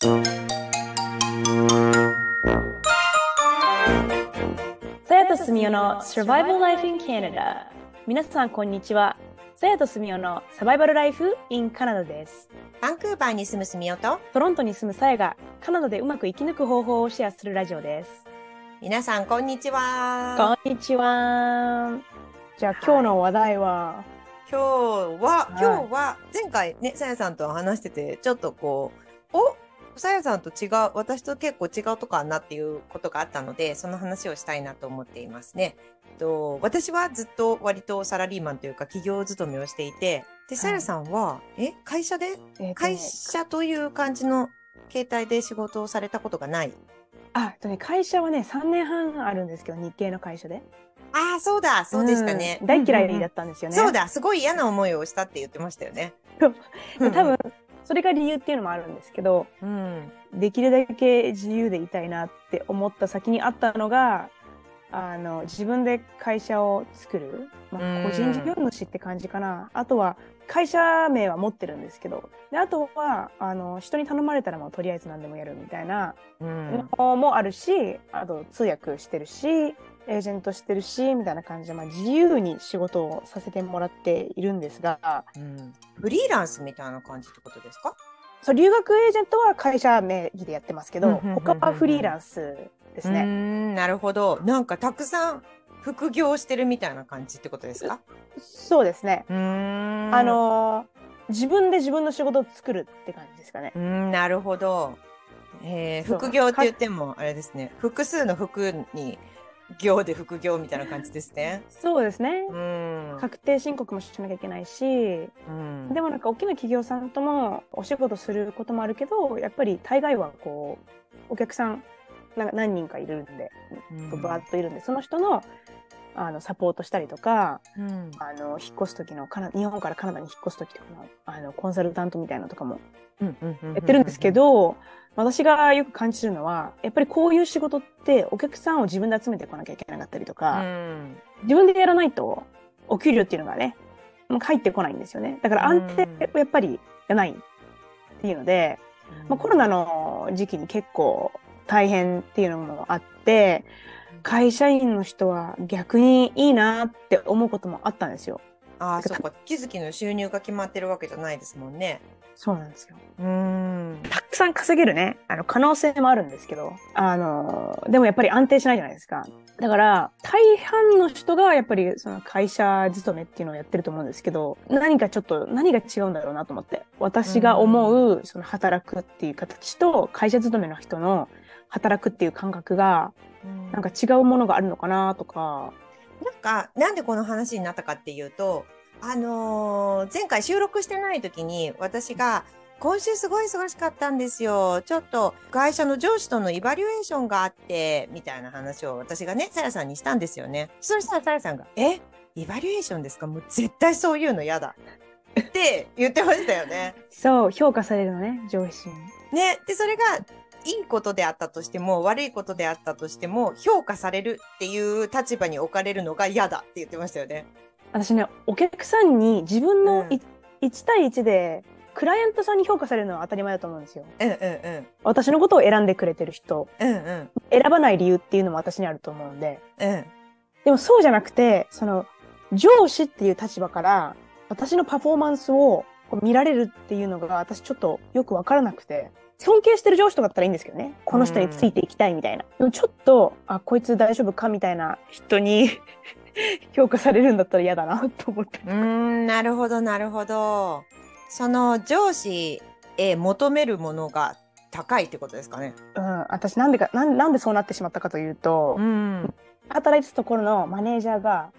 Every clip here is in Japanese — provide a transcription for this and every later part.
さやとすみおの Survival Life in Canada 皆さんこんにちは。さやとすみおのサバイバルライフ in カナダです。バンクーバーに住むすみおと、トロントに住むさやがカナダでうまく生き抜く方法をシェアするラジオです。皆さんこんにちは。こんにちは。じゃあ今日の話題は、今日は、はい。今日は、前回ね、さやさんと話してて、ちょっとこう、おさやさんと違う、私と結構違うとこあんなっていうことがあったので、その話をしたいなと思っていますね。と私はずっと割とサラリーマンというか企業勤めをしていて、で、さやさんは、え、会社で？え会社という感じの形態で仕事をされたことがない。あとね会社はね3年半あるんですけど日系の会社で。ああ、そうだ、そうでしたね。ん。大嫌いだうんうんうんったん。ですよね、そうだ、すごい嫌な思いをしたって言ってましたよね。で多分それが理由っていうのもあるんですけどうん。できるだけ自由でいたいなって思った先にあったのがあの自分で会社を作る、まあ、うん個人事業主って感じかな、あとは会社名は持ってるんですけどであとはあの人に頼まれたらもうとりあえず何でもやるみたいなうん。のもあるしあと通訳してるしエージェントしてるしみたいな感じで、まあ、自由に仕事をさせてもらっているんですがうんフリーランスみたいな感じってことですか？そう留学エージェントは会社名義でやってますけどうんうんうんうん他はフリーランスですね。ん、なるほど。なんかたくさん副業してるみたいな感じってことですか？そうですね。あ、のー自分で自分の仕事を作るって感じですかねなるほど。えー、副業って言っても、あれですね。複数の服に、業で副業みたいな感じですね。そうですね。うーん。確定申告もしなきゃいけないし、うんでもなんか大きな企業さんともお仕事することもあるけど、やっぱり大概はこう、お客さんなんか何人かいるんで、うんバーッといるんで、その人のあのサポートしたりとか、うんあの引っ越す時のカナ日本からカナダに引っ越す時とかのあのコンサルタントみたいなのとかもうんうんうんやってるんですけ、ど、私がよく感じるのは、やっぱりこういう仕事ってお客さんを自分で集めてこなきゃいけなかったりとうか、ん。自分でやらないとお給料っていうのがね、もう入ってこないんですよね。だから安定をやっぱりがないっていうので、まあ、コロナの時期に結構大変っていうのもあって、会社員の人は逆にいいなって思うこともあったんですよ。ああ、そっか。月々の収入が決まってるわけじゃないですもんね。そうなんですよ。うーん。たくさん稼げるね、あの、可能性もあるんですけど、あの、でもやっぱり安定しないじゃないですか。だから、大半の人がやっぱりその会社勤めっていうのをやってると思うんですけど、何かちょっと、何が違うんだろうなと思って。私が思う、その働くっていう形と、会社勤めの人の働くっていう感覚が、なんか違うものがあるのかなとか、なんか、なんでこの話になったかっていうと、あのー前回収録してない時に私が、今週すごい忙しかったんですよ。ちょっと会社の上司とのイバリュエーションがあって、みたいな話を私がね、さやさんにしたんですよね。そしたらさやさんが、え？イバリュエーションですか？もう絶対そういうの嫌だ。って言ってましたよね。そう、評価されるのね、上司に。ね。で、それが、いいことであったとしても、悪いことであったとしても、評価されるっていう立場に置かれるのが嫌だって言ってましたよね。私ね、お客さんに自分のうんい1対1で、クライアントさんに評価されるのは当たり前だと思うんですよ。うんうんうん。私のことを選んでくれてる人、うんうん。選ばない理由っていうのも私にあると思うんで。うん。でもそうじゃなくて、その、上司っていう立場から、私のパフォーマンスを見られるっていうのが、私ちょっとよくわからなくて、尊敬してる上司とかだったらいいんですけどね。この人についていきたいみたいな。でもちょっと、あ、こいつ大丈夫かみたいな人に 評価されるんだったら嫌だなと思って。うーん、なるほど、なるほど。その上司へ求めるものが高いってことですかね。うん、私なんでか、なんなんでそうなってしまったかというと、ん。働いてたところのマネージャーが、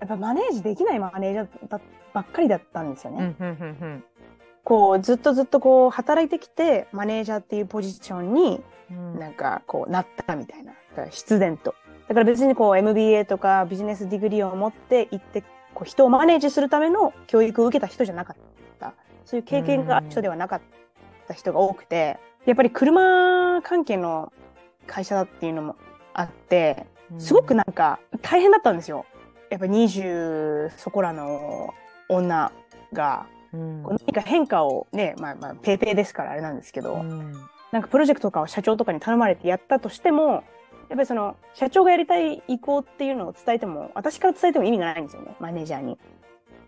やっぱマネージできないマネージャーだばっかりだったんですよね。うん、うん、うん、こう、ずっとずっとこう、働いてきて、マネージャーっていうポジションにうん。なんかこう、なったみたいな。だから必然と。だから別にこう、MBA とかビジネスディグリーを持って行って、こう、人をマネージするための教育を受けた人じゃなかった。そういう経験がある人ではなかった人が多くて、やっぱり車関係の会社だっていうのもあって、すごくなんか大変だったんですよ。やっぱ20そこらの女が、うん、何か変化をね、まあまあ、ペーペーですからあれなんですけど、うんなんかプロジェクトとかを社長とかに頼まれてやったとしても、やっぱりその社長がやりたい意向っていうのを伝えても、私から伝えても意味がないんですよね、マネージャーに。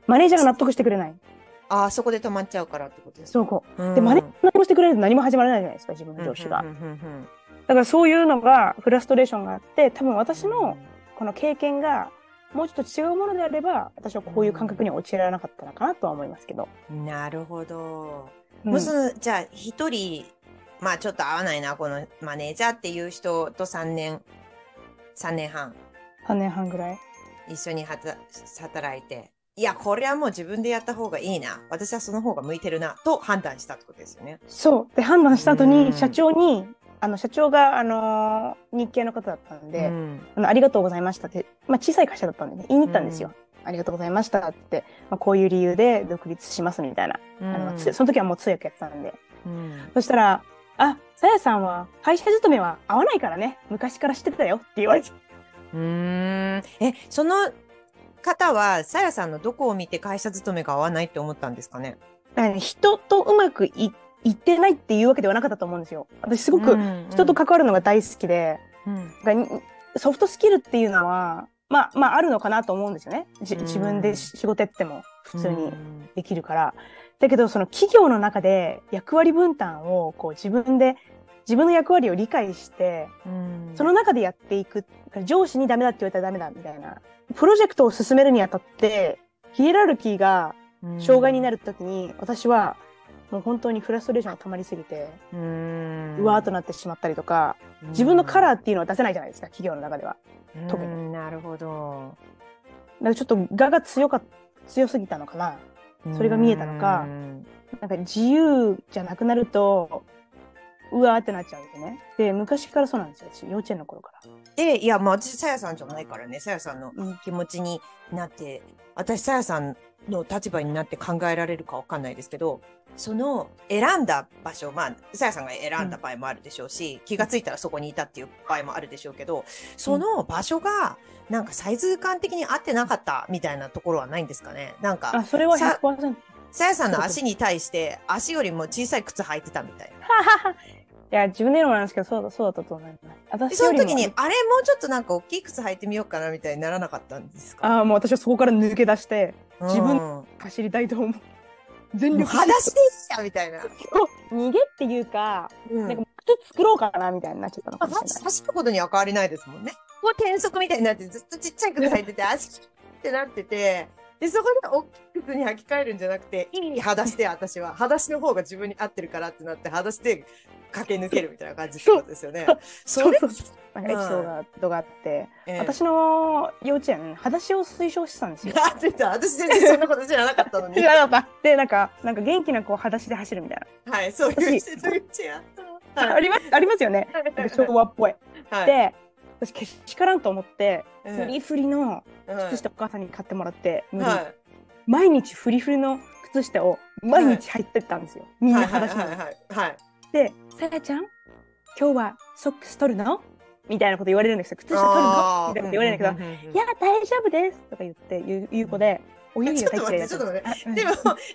マネージャーが納得してくれない。ああ、そこで止まっちゃうからってことですか？そうこう。うんで、マネージャーが納得してくれないと何も始まらないじゃないですか、自分の上司がだからそういうのがフラストレーションがあって、多分私のこの経験がもうちょっと違うものであれば、私はこういう感覚には陥らなかったのかなとは思いますけど。うんなるほど。うんもうそのじゃあ一人まあちょっと合わないなこのマネージャーっていう人と3年3年半3年半ぐらい？一緒に働働いていやこれはもう自分でやった方がいいな私はその方が向いてるなと判断したってことですよね。そう。で、判断した後うんに、社長に、あの、社長が、あのー日系の方だったんで、うんあのありがとうございましたって、まあ、小さい会社だったんでね、言いに行ったんですよ。ありがとうございましたって、まあ、こういう理由で独立しますみたいな。あのつその時はもう通訳やってたんで。うんそしたら、あ、さやさんは会社勤めは合わないからね。昔から知ってたよって言われて。うーんえその方はさやさんのどこを見て会社勤めが合わないって思ったんですかね？人とうまくいいってないっていうわけではなかったと思うんですよ。私すごく人と関わるのが大好きで、うんがにソフトスキルっていうのは、まあ、まあ、あるのかなと思うんですよね。じうん自分でし仕事やっても普通にうんできるから。だけど、その企業の中で役割分担をこう自分で、自分の役割を理解して、うんその中でやっていく。上司にダメだって言われたらダメだみたいな。プロジェクトを進めるにあたって、ヒエラルキーが障害になるときに、私はもう本当にフラストレーションが溜まりすぎて、うわーっとなってしまったりとか、自分のカラーっていうのは出せないじゃないですか、企業の中では。特にうんなるほどだからちょっと我が強か強すぎたのかな。それが見えたのかうんなんか自由じゃなくなると、うわーってなっちゃうんですね。で、昔からそうなんですよ。私幼稚園の頃から。でいやまあ私さやさんじゃないからねさやさんのうん気持ちになって私さやさんの立場になって考えられるかわかんないですけどその選んだ場所まあさやさんが選んだ場合もあるでしょうし、気がついたらそこにいたっていう場合もあるでしょうけどその場所がなんかサイズ感的に合ってなかったみたいなところはないんですかね？なんかあ、それはさ100%。さやさんの足に対して足よりも小さい靴履いてたみたいな。いや、自分で言うのもなんですけど、そうだ、そうだったと思います。で私その時に、あれもうちょっとなんか大きい靴履いてみようかなみたいにならなかったんですか？ああ、もう私はそこから抜け出して、自分うん走りたいと思う。全力裸足でいいじゃんみたいな。逃げっていうか、うんなんか靴作ろうかなみたいになっちゃったのかまあもしれ。走ることには変わりないですもんね。こう転足みたいになってずっとちっちゃい靴履いてて 足ってなってて、で、そこで大きい靴に履き替えるんじゃなくて、いい裸足で私は、裸足の方が自分に合ってるからってなって、裸足で駆け抜けるみたいな感じですよね。それ？そうそうなんかエピソードがあって、ええ。私の幼稚園、裸足を推奨してたんですよ。私全然そんなこと知らなかったのに。で、なんか、なんか元気な子裸足で走るみたいはい、そういうあります、ありますよね。昭和っぽい。はい、で、私、けしからんと思って、うんフリフリのはい靴下お母さんに買ってもらって、はい。毎日フリフリの靴下を毎日履い。てったんですよ。みんなはいはい裸足に。で、さやちゃん、今日はソックス取るの？みたいなこと言われるんですよ。靴下取るの？みたいなこと言われるんだけど、いや、大丈夫ですとか言って、言う言う子で、お湯ちょっと待ってちょっと待あでも、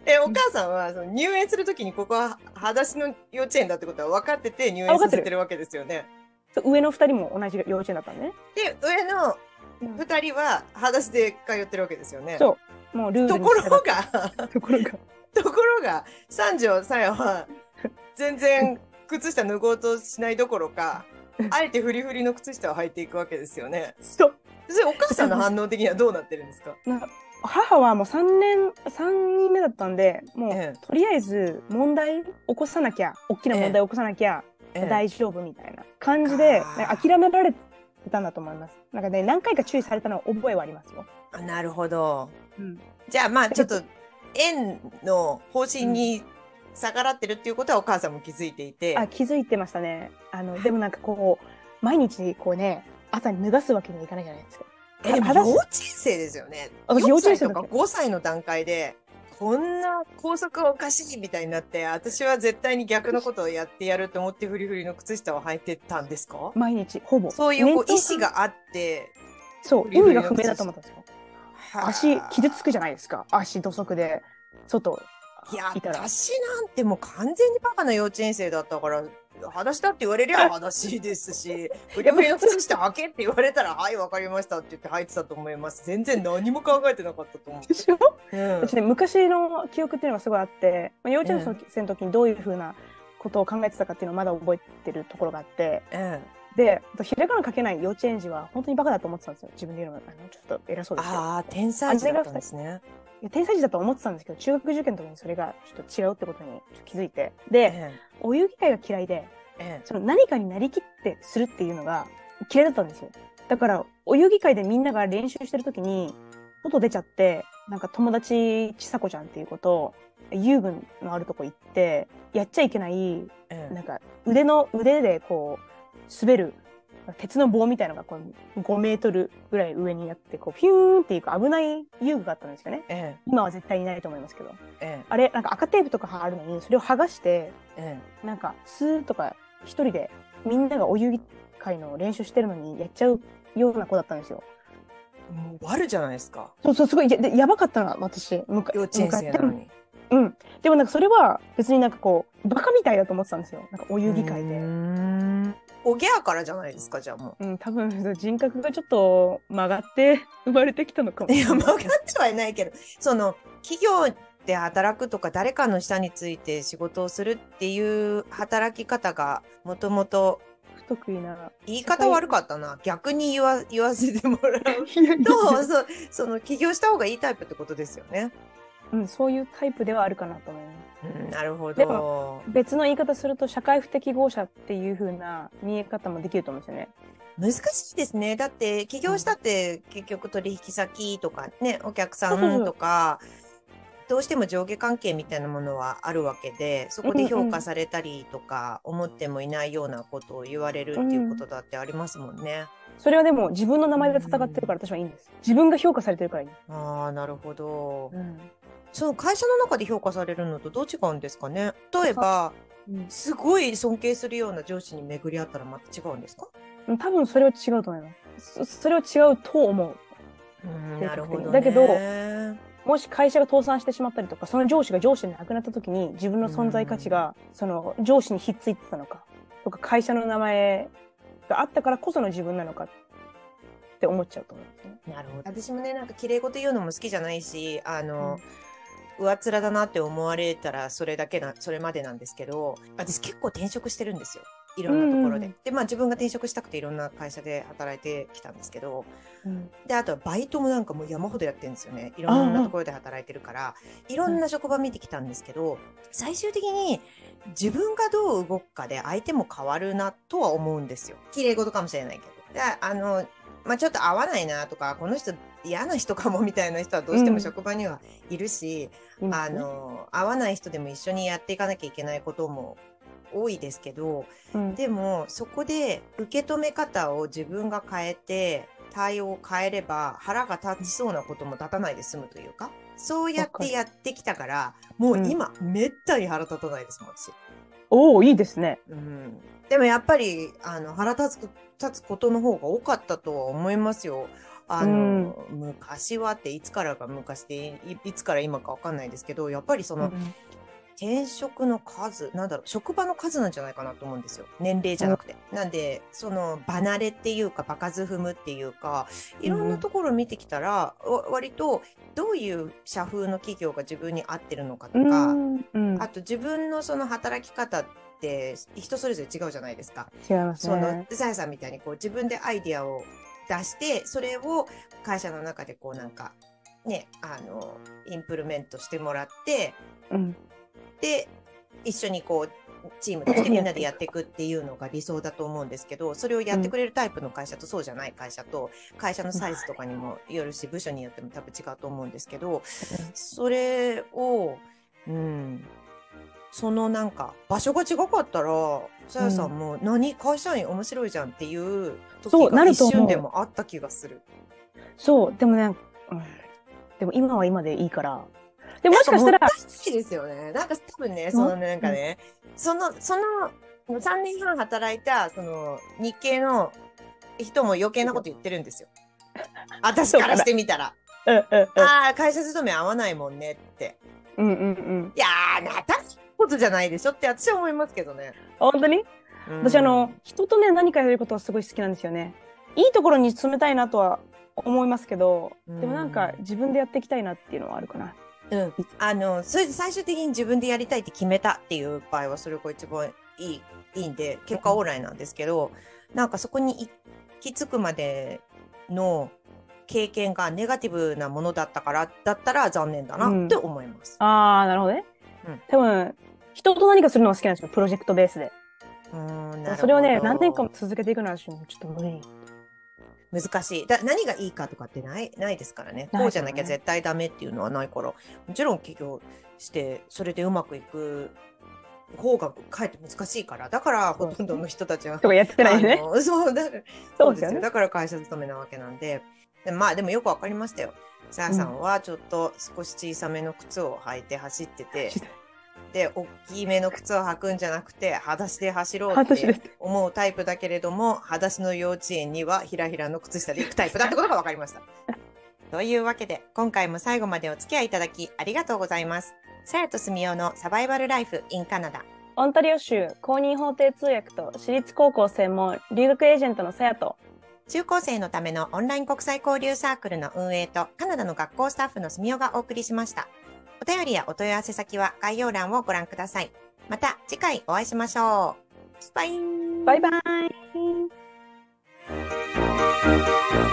え、お母さんはその入園するときにここは裸足の幼稚園だってことは分かってて入園させてるわけですよね。そう上の二人も同じ幼稚園だったね。で、上の二人は裸足で通ってるわけですよね。そうもうルールにところが、ところが。ところが、三条さやは全然靴下脱ごうとしないどころか、あえてフリフリの靴下を履いていくわけですよね。そう。それお母さんの反応的にはどうなってるんですか？な母はもう3年、3人目だったんで、もう、ええとりあえず問題起こさなきゃ、大きな問題起こさなきゃ、ええ大丈夫みたいな感じで、諦められてたんだと思います。なんかね、何回か注意されたの覚えはありますよ。あなるほど。うん。じゃあまあちょっと園の方針に逆らってるっていうことはお母さんも気づいていて。あ、気づいてましたね。あの、でもなんかこう、毎日こうね、朝に脱がすわけにはいかないじゃないですか。えでも幼稚園生ですよね。私4幼稚園生とか5歳の段階で、こんな校則おかしいみたいになって、私は絶対に逆のことをやってやると思ってフリフリの靴下を履いてたんですか？毎日、ほぼ。そういうこう意思があって、そう、意味が不明だと思ったんですよ。足、傷つくじゃないですか。足土足で、外、いや、いたら。私なんてもう完全にバカな幼稚園生だったから、裸足だって言われりゃ 裸足ですし、フリフリの靴して履けって言われたら、はい、わかりましたって言って履いてたと思います。全然何も考えてなかったと思う。でしょ？うん私ね、昔の記憶っていうのがすごいあって、まあ、幼稚園生の時にどういうふうなことを考えてたかっていうのをまだ覚えてるところがあって、うんで、ひらがな書けない幼稚園児は本当にバカだと思ってたんですよ。自分で言うのもあのちょっと偉そうです。ああ、天才児だったんですね。いや天才児だと思ってたんですけど、中学受験の時にそれがちょっと違うってことに気づいて。で、えお遊戯会が嫌いで、ええその何かになりきってするっていうのが嫌いだったんですよ。だから、お遊戯会でみんなが練習してる時に、外出ちゃって、なんか友達ちさ子ちゃんっていうことを、遊具のあるとこ行って、やっちゃいけない、ええなんか腕の、腕でこう、滑る、鉄の棒みたいのがこう5メートルぐらい上にあって、こう、ピューンっていうか危ない遊具があったんですよね。え今は絶対いないと思いますけど。ええあれ、なんか赤テープとか貼るのに、それを剥がして、ええなんか、スーとか一人でみんながお遊戯会の練習してるのにやっちゃうような子だったんですよ。えもう悪じゃないですか。そうそう、すごい、やでやばかったの、私。むか幼稚園生なの昔に。でもうん。でもなんかそれは別になんかこう、バカみたいだと思ってたんですよ。なんかお遊戯会で。おぎゃーからじゃないですか、じゃあもうん、多分人格がちょっと曲がって生まれてきたのかもう。いや、しれない。曲がってはいないけど、その、企業で働くとか、誰かの下について仕事をするっていう働き方が、もともと、不得意な。言い方悪かったな。逆に言わ、言わせてもらう。と、そう、その、起業した方がいいタイプってことですよね。うん、そういうタイプではあるかなと思います。うん、なるほでど。別の言い方すると、社会不適合者っていう風な見え方もできると思うんですよね。難しいですね。だって、起業したって結局取引先とかね、お客さんとか、どうしても上下関係みたいなものはあるわけで、そこで評価されたりとか、思ってもいないようなことを言われるっていうことだってありますもんね。それはでも自分の名前で戦ってるから私はいいんです。自分が評価されてるからいい。ああ、なるほど。うん。その会社の中で評価されるのとどう違うんですかね？例えば、すごい尊敬するような上司に巡り合ったらまた違うんですか？うん多分それは違うと思います。そそれは違うと思う。うなるほど、ね。だけどもし会社が倒産してしまったりとか、その上司が上司でなくなった時に自分の存在価値がその上司にひっついてたのか、とか会社の名前があったからこその自分なのかって思っちゃうと思うんですよね。なるほど。私もね、なんか綺麗事言うのも好きじゃないし、あの、上っ面だなって思われたらそれだけな、それまでなんですけど、私結構転職してるんですよ。いろんなところで。うんで、まあ自分が転職したくていろんな会社で働いてきたんですけど、うんで、あとはバイトもなんかもう山ほどやってるんですよね。いろんなところで働いてるから、いろんな職場見てきたんですけど、最終的に自分がどう動くかで相手も変わるなとは思うんですよ。綺麗事かもしれないけど。で、あの、まあ、ちょっと合わないなとか、この人嫌な人かもみたいな人はどうしても職場にはいるし、いいん。あの、合わない人でも一緒にやっていかなきゃいけないことも多いですけど、うん。でもそこで受け止め方を自分が変えて対応を変えれば腹が立ちそうなことも立たないで済むというかそうやってやってきたからもう今、めったに腹立たないですもん私、おおいいですね。うん、でもやっぱりあの腹立つ立つことの方が多かったとは思いますよあの、昔はっていつからが昔でいいつから今かわかんないですけどやっぱりその、うん転職の数、なんだろう、職場の数なんじゃないかなと思うんですよ。年齢じゃなくて。なんで、その、離れっていうか、場数踏むっていうか、いろんなところを見てきたら、わ割と、どういう社風の企業が自分に合ってるのかとうか、んうんあと自分のその働き方って人それぞれ違うじゃないですか。違いますそのね。、さやさんみたいにこう自分でアイディアを出して、それを会社の中でこうなんか、ね、あの、インプルメントしてもらって、うん。で一緒にこうチームとしてみんなでやっていくっていうのが理想だと思うんですけどそれをやってくれるタイプの会社とそうじゃない会社と会社のサイズとかにもよるし部署によっても多分違うと思うんですけどそれをうんそのなんか場所が違かったらさやさんも何会社員面白いじゃんっていう時が一瞬でもあった気がする。そう、でもね、うん、でも今は今でいいから。でももしかしたらなん、もったいですよね。なんか多分ね、そのねなんかね、その、その、3年半働いた、その、日系の人も余計なこと言ってるんですよ。私からしてみたら。うんうんああ、会社勤め合わないもんねって。うんうんうんうん。いやー、なたことじゃないでしょって私は思いますけどね。本当に？私あの、人とね、何かやることはすごい好きなんですよね。いいところに進めたいなとは思いますけど、でもなんか自分でやっていきたいなっていうのはあるかな。うん。あの、それで最終的に自分でやりたいって決めたっていう場合は、それが一番いい、いいんで、結果オーライなんですけど、なんかそこに行き着くまでの経験がネガティブなものだったから、だったら残念だなって思います。ああ、なるほどね。うん多分、人と何かするのが好きなんですよ、プロジェクトベースで。うん、それをね、何年間も続けていくのはちょっと無理。難しい。だ何がいいかとかってない、ないですからね。こうじゃなきゃ絶対ダメっていうのはないから、もちろん起業して、それでうまくいく方がかえって難しいから、だからほとんどの人たちはとかやってないね。そうだそうですよね。だから会社勤めなわけなんで。でまあでもよくわかりましたよ。さやさんはちょっと少し小さめの靴を履いて走ってて、で、大きめの靴を履くんじゃなくて、裸足で走ろうって思うタイプだけれども、裸足の幼稚園にはひらひらの靴下で行くタイプだってことがわかりました。というわけで、今回も最後までお付き合いいただきありがとうございます。さやとすみおのサバイバルライフ in カナダ。オンタリオ州公認法廷通訳と私立高校専門留学エージェントのさやと中高生のためのオンライン国際交流サークルの運営とカナダの学校スタッフのすみおがお送りしました。お便りやお問い合わせ先は概要欄をご覧ください。また次回お会いしましょう。バイバイ。バイバイ